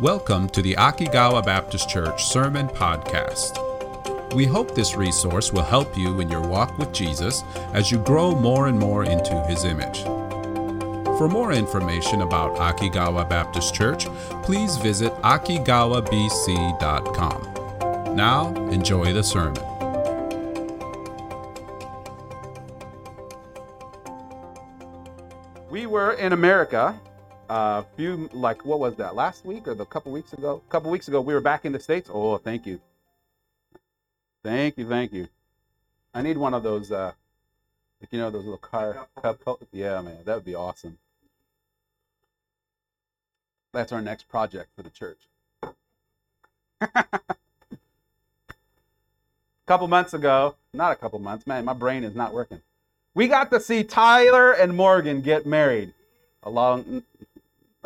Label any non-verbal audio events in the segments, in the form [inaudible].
Welcome to the Akigawa Baptist Church Sermon Podcast. We hope this resource will help you in your walk with Jesus as you grow more and more into his image. For more information about Akigawa Baptist Church, please visit akigawabc.com. Now, enjoy the sermon. We were in America a few, like, what was that, last week or the couple weeks ago? A couple weeks ago, we were back in the States. Oh, thank you. Thank you, thank you. I need one of those, uh, like, you know, those little car cup. Yeah, man, that would be awesome. That's our next project for the church. a [laughs] couple months ago, not a couple months, man, my brain is not working. We got to see Tyler and Morgan get married a long,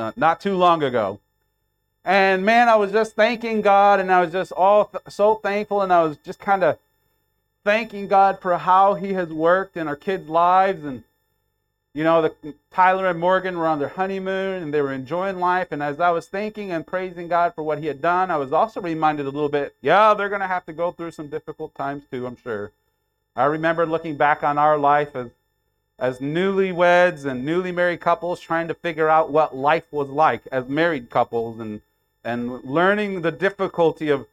uh, not too long ago. And man, I was just thanking God, and I was just all th- so thankful, and I was just kind of thanking God for how He has worked in our kids' lives. And you know, the Tyler and Morgan were on their honeymoon, and they were enjoying life. And as I was thanking and praising God for what He had done, I was also reminded a little bit, yeah, they're going to have to go through some difficult times too, I'm sure. I remember looking back on our life as as newlyweds and newly married couples trying to figure out what life was like as married couples and and learning the difficulty of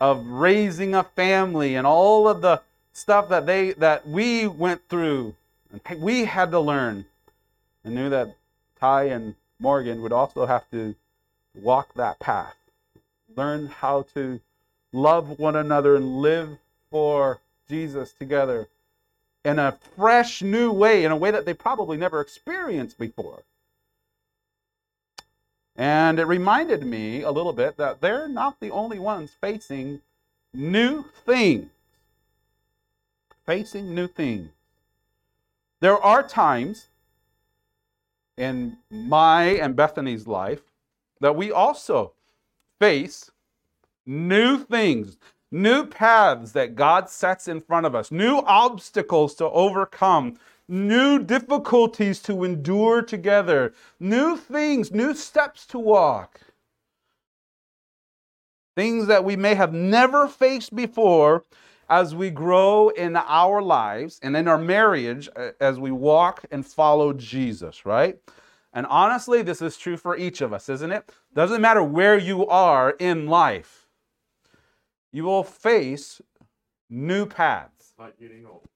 of raising a family and all of the stuff that they that we went through. And we had to learn. And knew that Ty and Morgan would also have to walk that path learn how to love one another and live for Jesus together in a fresh new way, in a way that they probably never experienced before. And it reminded me a little bit that they're not the only ones facing new things. Facing new things. There are times in my and Bethany's life that we also face new things, new paths that God sets in front of us, new obstacles to overcome, new difficulties to endure together, new things, new steps to walk. Things that we may have never faced before as we grow in our lives and in our marriage uh, as we walk and follow Jesus, right? And honestly, this is true for each of us, isn't it? Doesn't matter where you are in life you will face new paths. Like getting old.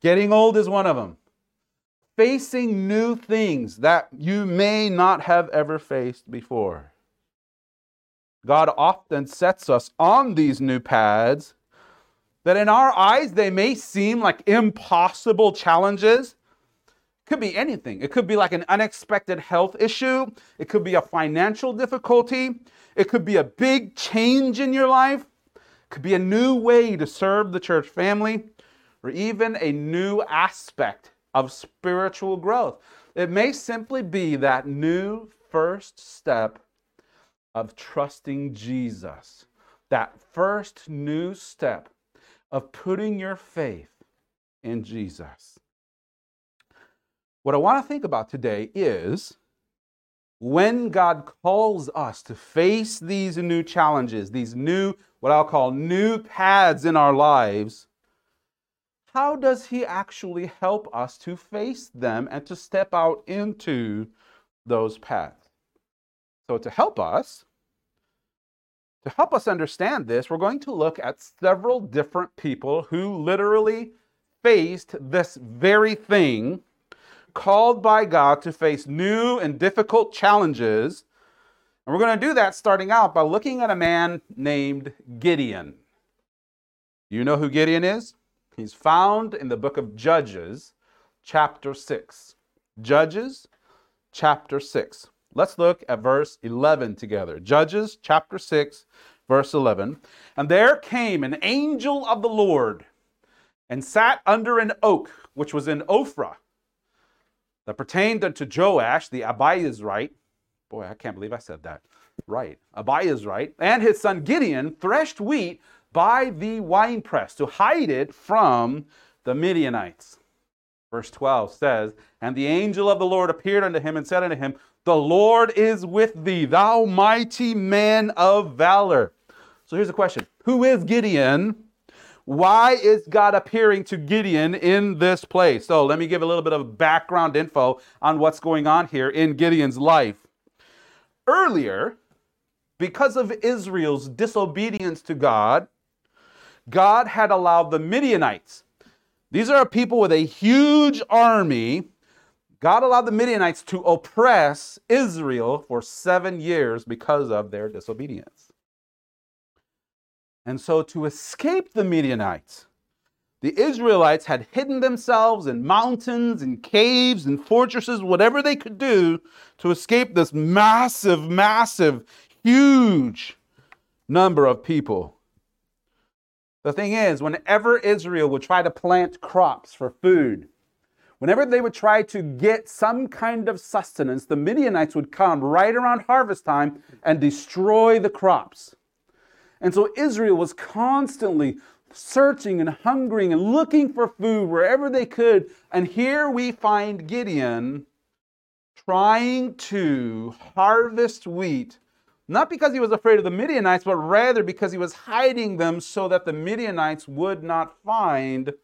Getting old is one of them. Facing new things that you may not have ever faced before. God often sets us on these new paths that in our eyes they may seem like impossible challenges. It could be anything. It could be like an unexpected health issue. It could be a financial difficulty. It could be a big change in your life could be a new way to serve the church family, or even a new aspect of spiritual growth. It may simply be that new first step of trusting Jesus, that first new step of putting your faith in Jesus. What I want to think about today is when God calls us to face these new challenges, these new, what I'll call new paths in our lives, how does He actually help us to face them and to step out into those paths? So, to help us, to help us understand this, we're going to look at several different people who literally faced this very thing called by God to face new and difficult challenges. And we're going to do that starting out by looking at a man named Gideon. You know who Gideon is? He's found in the book of Judges, chapter 6. Judges, chapter 6. Let's look at verse 11 together. Judges, chapter 6, verse 11. And there came an angel of the Lord and sat under an oak, which was in Ophrah that pertained unto Joash the Abiezrite. Boy, I can't believe I said that. Right. Abiezrite. And his son Gideon threshed wheat by the winepress to hide it from the Midianites. Verse 12 says, And the angel of the Lord appeared unto him and said unto him, The Lord is with thee, thou mighty man of valor. So here's a question Who is Gideon? Why is God appearing to Gideon in this place? So let me give a little bit of background info on what's going on here in Gideon's life. Earlier, because of Israel's disobedience to God, God had allowed the Midianites, these are a people with a huge army. God allowed the Midianites to oppress Israel for seven years because of their disobedience. And so, to escape the Midianites, the Israelites had hidden themselves in mountains and caves and fortresses, whatever they could do to escape this massive, massive, huge number of people. The thing is, whenever Israel would try to plant crops for food, whenever they would try to get some kind of sustenance, the Midianites would come right around harvest time and destroy the crops. And so Israel was constantly searching and hungering and looking for food wherever they could. And here we find Gideon trying to harvest wheat not because he was afraid of the Midianites, but rather because he was hiding them so that the Midianites would not find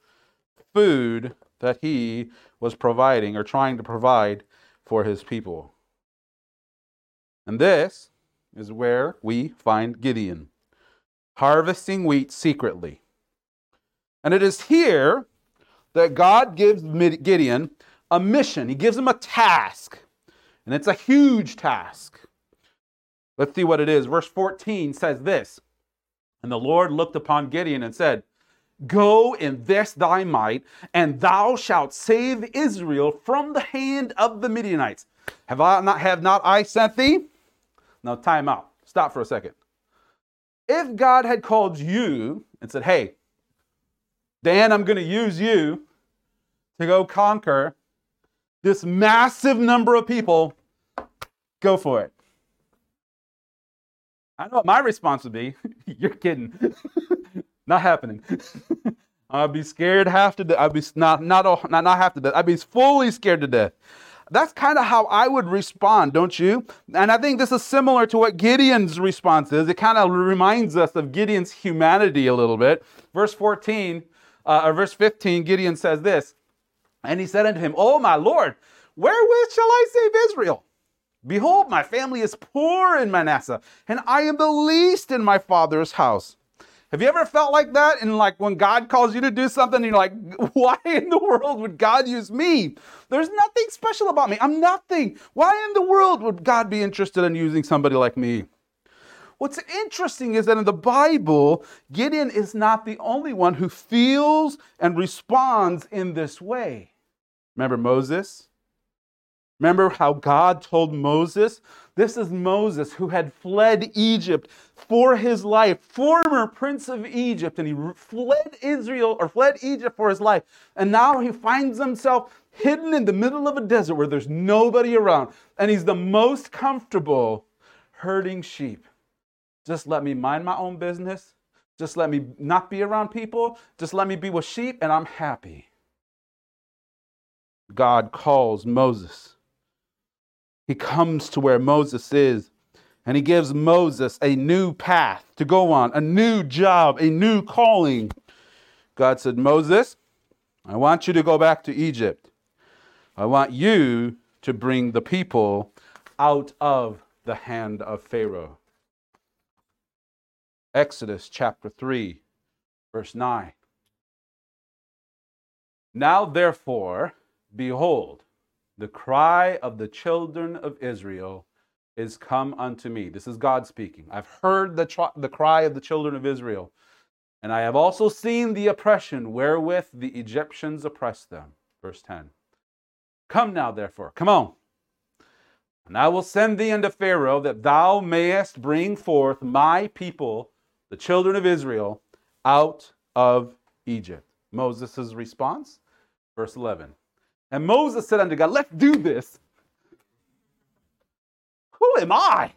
food that he was providing or trying to provide for his people. And this is where we find Gideon harvesting wheat secretly. And it is here that God gives Gideon a mission, He gives him a task, and it's a huge task. Let's see what it is. Verse 14 says this And the Lord looked upon Gideon and said, Go in this thy might, and thou shalt save Israel from the hand of the Midianites. Have I not have not I sent thee? Now time out. Stop for a second. If God had called you and said, Hey, Dan, I'm going to use you to go conquer this massive number of people, go for it. I know what my response would be. [laughs] You're kidding. [laughs] not happening. [laughs] I'd be scared half to death. I'd be not not not not half to death. I'd be fully scared to death. That's kind of how I would respond, don't you? And I think this is similar to what Gideon's response is. It kind of reminds us of Gideon's humanity a little bit. Verse 14, uh, or verse 15, Gideon says this, and he said unto him, "Oh my Lord, wherewith shall I save Israel?" Behold, my family is poor in Manasseh, and I am the least in my father's house. Have you ever felt like that? And like when God calls you to do something, you're like, [laughs] why in the world would God use me? There's nothing special about me. I'm nothing. Why in the world would God be interested in using somebody like me? What's interesting is that in the Bible, Gideon is not the only one who feels and responds in this way. Remember Moses? Remember how God told Moses? This is Moses who had fled Egypt for his life, former prince of Egypt, and he fled Israel or fled Egypt for his life. And now he finds himself hidden in the middle of a desert where there's nobody around. And he's the most comfortable herding sheep. Just let me mind my own business. Just let me not be around people. Just let me be with sheep, and I'm happy. God calls Moses he comes to where Moses is and he gives Moses a new path to go on, a new job, a new calling. God said, Moses, I want you to go back to Egypt. I want you to bring the people out of the hand of Pharaoh. Exodus chapter 3, verse 9. Now, therefore, behold, the cry of the children of Israel is come unto me. This is God speaking. I've heard the, tr- the cry of the children of Israel, and I have also seen the oppression wherewith the Egyptians oppressed them. Verse 10. Come now, therefore, come on. And I will send thee unto Pharaoh that thou mayest bring forth my people, the children of Israel, out of Egypt. Moses' response, verse 11. And Moses said unto God, Let's do this. Who am I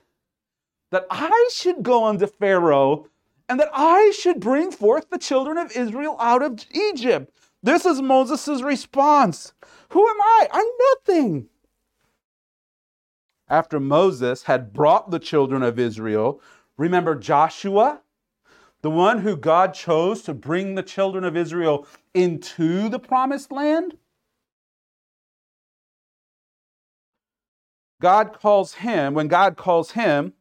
that I should go unto Pharaoh and that I should bring forth the children of Israel out of Egypt? This is Moses' response. Who am I? I'm nothing. After Moses had brought the children of Israel, remember Joshua, the one who God chose to bring the children of Israel into the promised land? God calls him, when God calls him,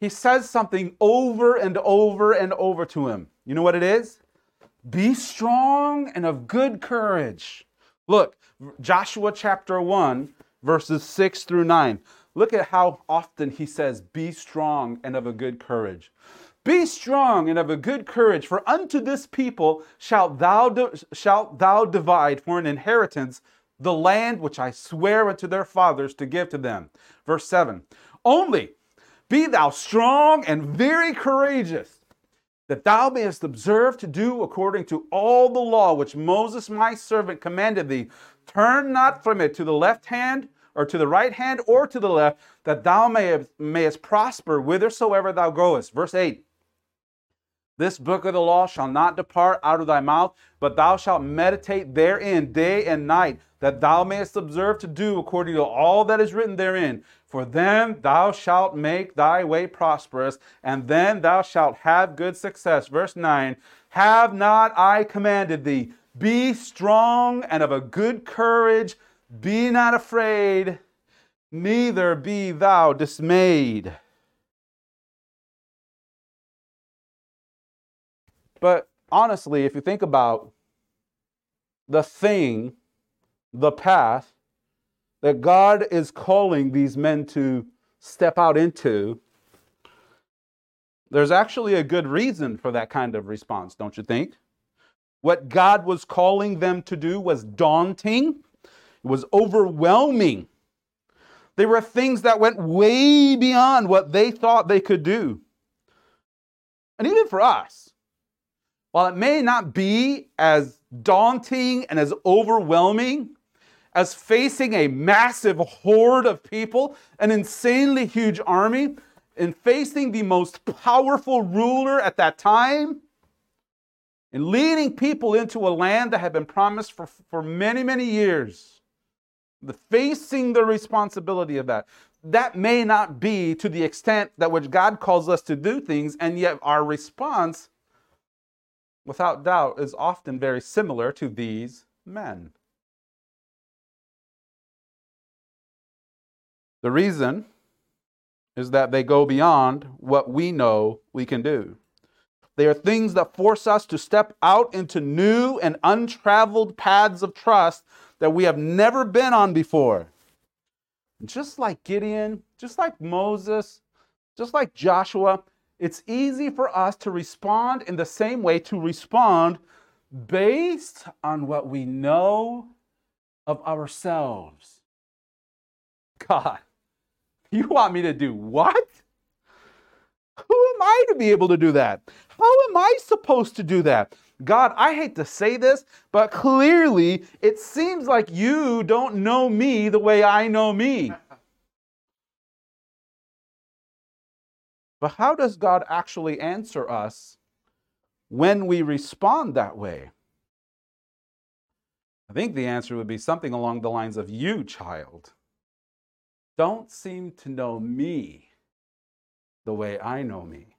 he says something over and over and over to him. You know what it is? Be strong and of good courage. Look, Joshua chapter 1, verses 6 through 9. Look at how often he says, Be strong and of a good courage. Be strong and of a good courage, for unto this people shalt thou, de- shalt thou divide for an inheritance the land which I swear unto their fathers to give to them. Verse 7 Only be thou strong and very courageous, that thou mayest observe to do according to all the law which Moses my servant commanded thee. Turn not from it to the left hand or to the right hand or to the left, that thou mayest, mayest prosper whithersoever thou goest. Verse 8 this book of the law shall not depart out of thy mouth, but thou shalt meditate therein day and night, that thou mayest observe to do according to all that is written therein. For then thou shalt make thy way prosperous, and then thou shalt have good success. Verse 9 Have not I commanded thee? Be strong and of a good courage, be not afraid, neither be thou dismayed. But honestly, if you think about the thing, the path that God is calling these men to step out into, there's actually a good reason for that kind of response, don't you think? What God was calling them to do was daunting, it was overwhelming. There were things that went way beyond what they thought they could do. And even for us, while it may not be as daunting and as overwhelming as facing a massive horde of people, an insanely huge army, and facing the most powerful ruler at that time, and leading people into a land that had been promised for, for many, many years, the facing the responsibility of that. That may not be to the extent that which God calls us to do things, and yet our response without doubt, is often very similar to these men. The reason is that they go beyond what we know we can do. They are things that force us to step out into new and untraveled paths of trust that we have never been on before. Just like Gideon, just like Moses, just like Joshua, it's easy for us to respond in the same way, to respond based on what we know of ourselves. God, [laughs] you want me to do what? Who am I to be able to do that? How am I supposed to do that? God, I hate to say this, but clearly it seems like you don't know me the way I know me. But how does God actually answer us when we respond that way? I think the answer would be something along the lines of You, child, don't seem to know me the way I know me.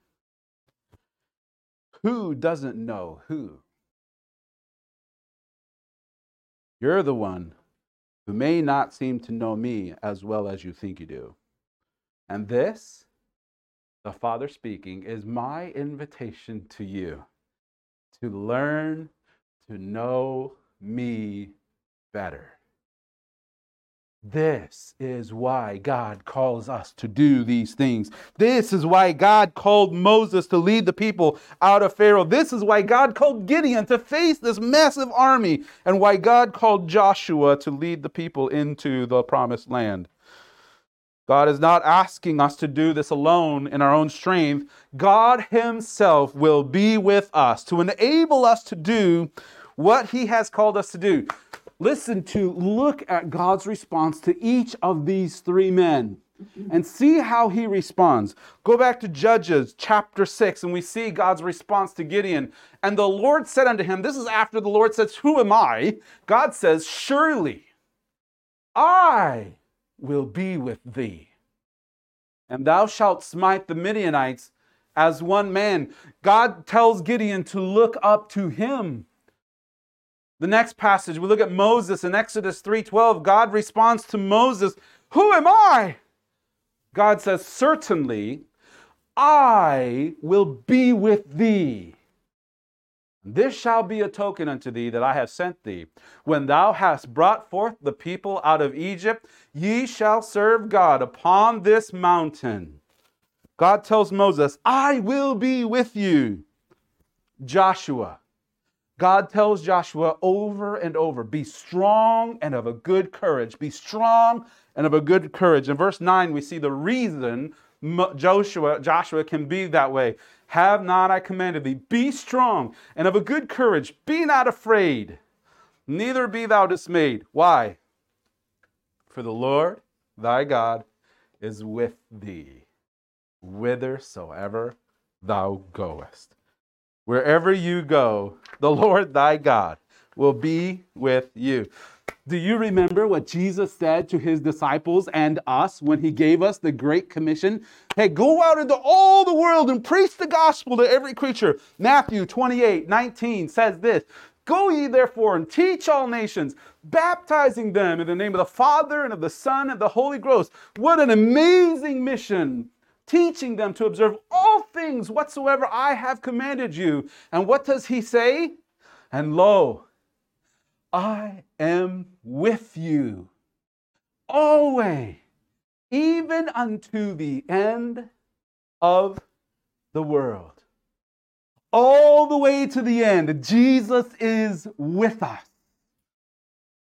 Who doesn't know who? You're the one who may not seem to know me as well as you think you do. And this the Father speaking, is my invitation to you to learn to know me better. This is why God calls us to do these things. This is why God called Moses to lead the people out of Pharaoh. This is why God called Gideon to face this massive army, and why God called Joshua to lead the people into the promised land. God is not asking us to do this alone in our own strength. God Himself will be with us to enable us to do what He has called us to do. Listen to, look at God's response to each of these three men. and see how he responds. Go back to Judges chapter 6, and we see God's response to Gideon. And the Lord said unto him, This is after the Lord says, Who am I? God says, Surely I will be with thee, and thou shalt smite the Midianites as one man. God tells Gideon to look up to him. The next passage, we look at Moses in Exodus 3:12. God responds to Moses, "Who am I?" God says, "Certainly I will be with thee." This shall be a token unto thee that I have sent thee. When thou hast brought forth the people out of Egypt, ye shall serve God upon this mountain. God tells Moses, I will be with you. Joshua, God tells Joshua over and over, be strong and of a good courage. Be strong and of a good courage. In verse 9, we see the reason Joshua, Joshua can be that way. Have not I commanded thee? Be strong and of a good courage. Be not afraid, neither be thou dismayed. Why? For the Lord thy God is with thee, whithersoever thou goest. Wherever you go, the Lord thy God will be with you. Do you remember what Jesus said to his disciples and us when he gave us the Great Commission? Hey, go out into all the world and preach the gospel to every creature. Matthew 28 19 says this Go ye therefore and teach all nations, baptizing them in the name of the Father and of the Son and the Holy Ghost. What an amazing mission! Teaching them to observe all things whatsoever I have commanded you. And what does he say? And lo, I am with you always, even unto the end of the world. All the way to the end, Jesus is with us,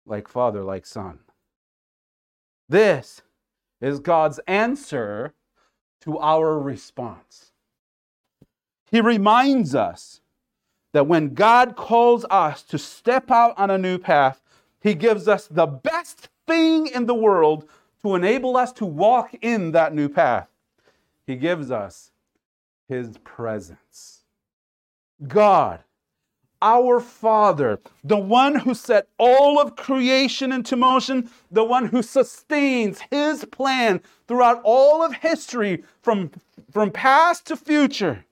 like Father, like Son. This is God's answer to our response. He reminds us that when God calls us to step out on a new path, He gives us the best thing in the world to enable us to walk in that new path. He gives us His presence. God, our Father, the one who set all of creation into motion, the one who sustains His plan throughout all of history from, from past to future.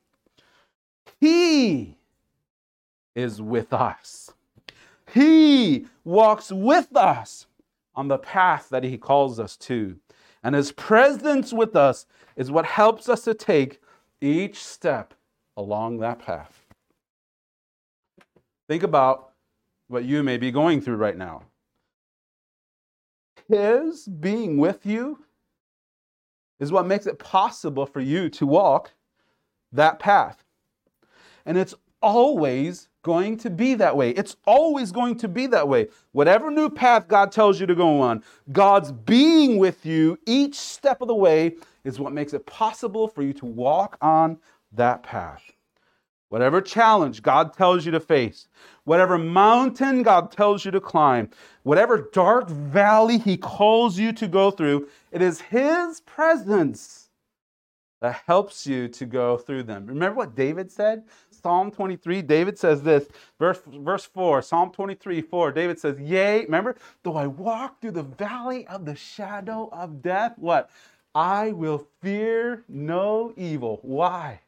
He is with us. He walks with us on the path that He calls us to. And His presence with us is what helps us to take each step along that path. Think about what you may be going through right now. His being with you is what makes it possible for you to walk that path. And it's always going to be that way. It's always going to be that way. Whatever new path God tells you to go on, God's being with you each step of the way is what makes it possible for you to walk on that path. Whatever challenge God tells you to face, whatever mountain God tells you to climb, whatever dark valley He calls you to go through, it is His presence that helps you to go through them. Remember what David said? Psalm 23, David says this, verse, verse 4, Psalm 23, 4, David says, Yea, remember, though I walk through the valley of the shadow of death, what? I will fear no evil. Why?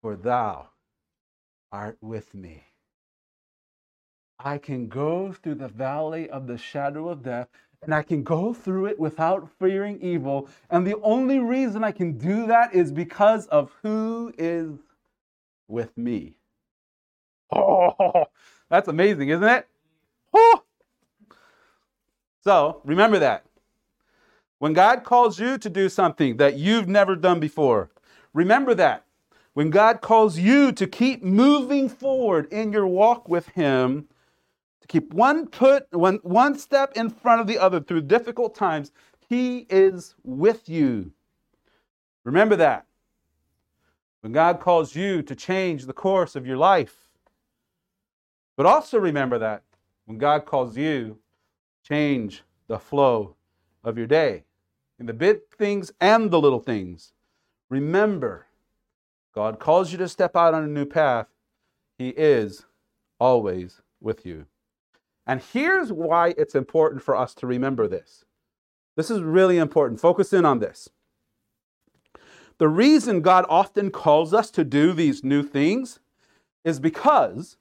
For thou art with me. I can go through the valley of the shadow of death and I can go through it without fearing evil. And the only reason I can do that is because of who is with me. [laughs] Oh, that's amazing, isn't it? Oh. So remember that. When God calls you to do something that you've never done before, remember that. When God calls you to keep moving forward in your walk with Him, to keep one put one, one step in front of the other through difficult times. He is with you. Remember that. When God calls you to change the course of your life. But also remember that when God calls you, change the flow of your day. in the big things and the little things. Remember, God calls you to step out on a new path. He is always with you. And here's why it's important for us to remember this. This is really important. Focus in on this. The reason God often calls us to do these new things is because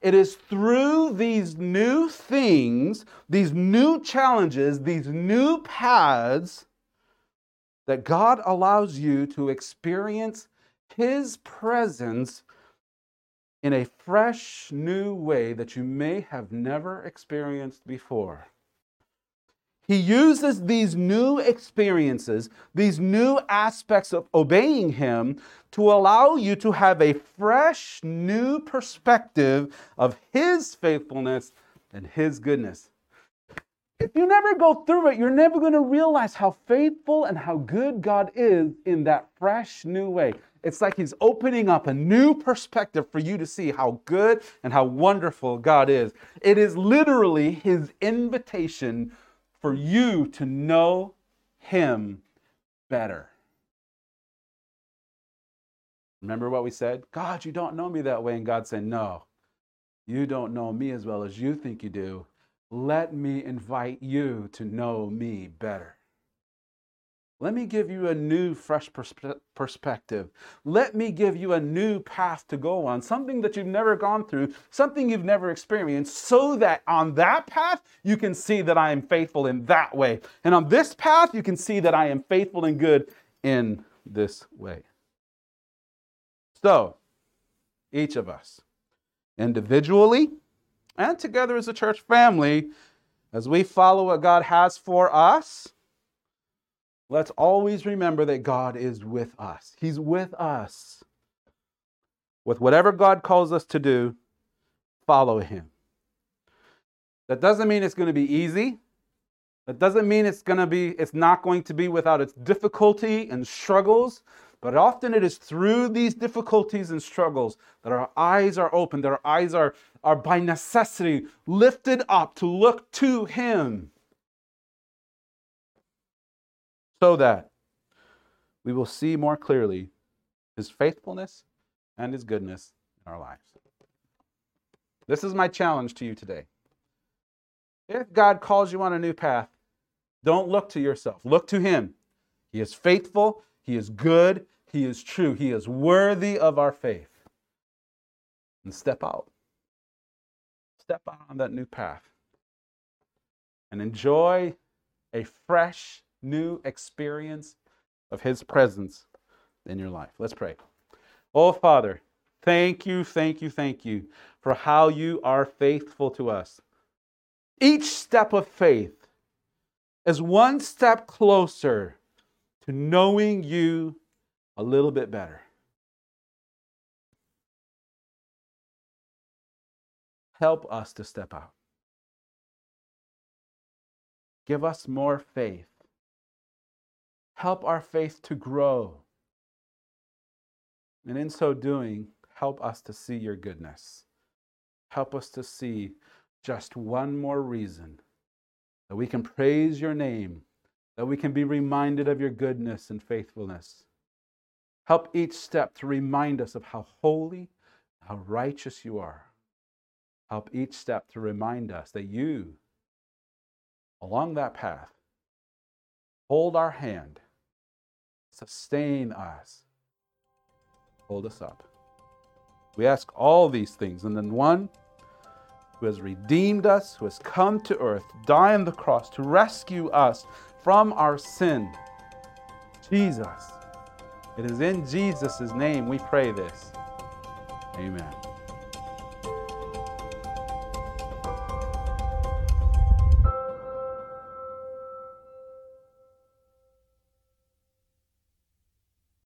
it is through these new things, these new challenges, these new paths that God allows you to experience His presence in a fresh, new way that you may have never experienced before. He uses these new experiences, these new aspects of obeying Him, to allow you to have a fresh, new perspective of His faithfulness and His goodness. If you never go through it, you're never going to realize how faithful and how good God is in that fresh, new way. It's like He's opening up a new perspective for you to see how good and how wonderful God is. It is literally His invitation for you to know Him better. Remember what we said? God, you don't know me that way. And God said, No, you don't know me as well as you think you do. Let me invite you to know me better. Let me give you a new, fresh perspe- perspective. Let me give you a new path to go on, something that you've never gone through, something you've never experienced, so that on that path, you can see that I am faithful in that way. And on this path, you can see that I am faithful and good in this way. So, each of us, individually and together as a church family, as we follow what God has for us, Let's always remember that God is with us. He's with us. With whatever God calls us to do, follow Him. That doesn't mean it's going to be easy. That doesn't mean it's going to be it's not going to be without its difficulty and struggles, but often it is through these difficulties and struggles that our eyes are opened, that our eyes are, are by necessity lifted up to look to Him. So that we will see more clearly his faithfulness and his goodness in our lives. This is my challenge to you today. If God calls you on a new path, don't look to yourself, look to him. He is faithful, he is good, he is true, he is worthy of our faith. And step out. Step out on that new path and enjoy a fresh new experience of His presence in your life. Let's pray. Oh, Father, thank you, thank you, thank you for how you are faithful to us. Each step of faith is one step closer to knowing you a little bit better. Help us to step out. Give us more faith Help our faith to grow. And in so doing, help us to see your goodness. Help us to see just one more reason that we can praise your name, that we can be reminded of your goodness and faithfulness. Help each step to remind us of how holy, how righteous you are. Help each step to remind us that you, along that path, hold our hand sustain us, hold us up. We ask all these things, and then one who has redeemed us, who has come to earth, die on the cross to rescue us from our sin, Jesus. It is in Jesus' name we pray this. Amen.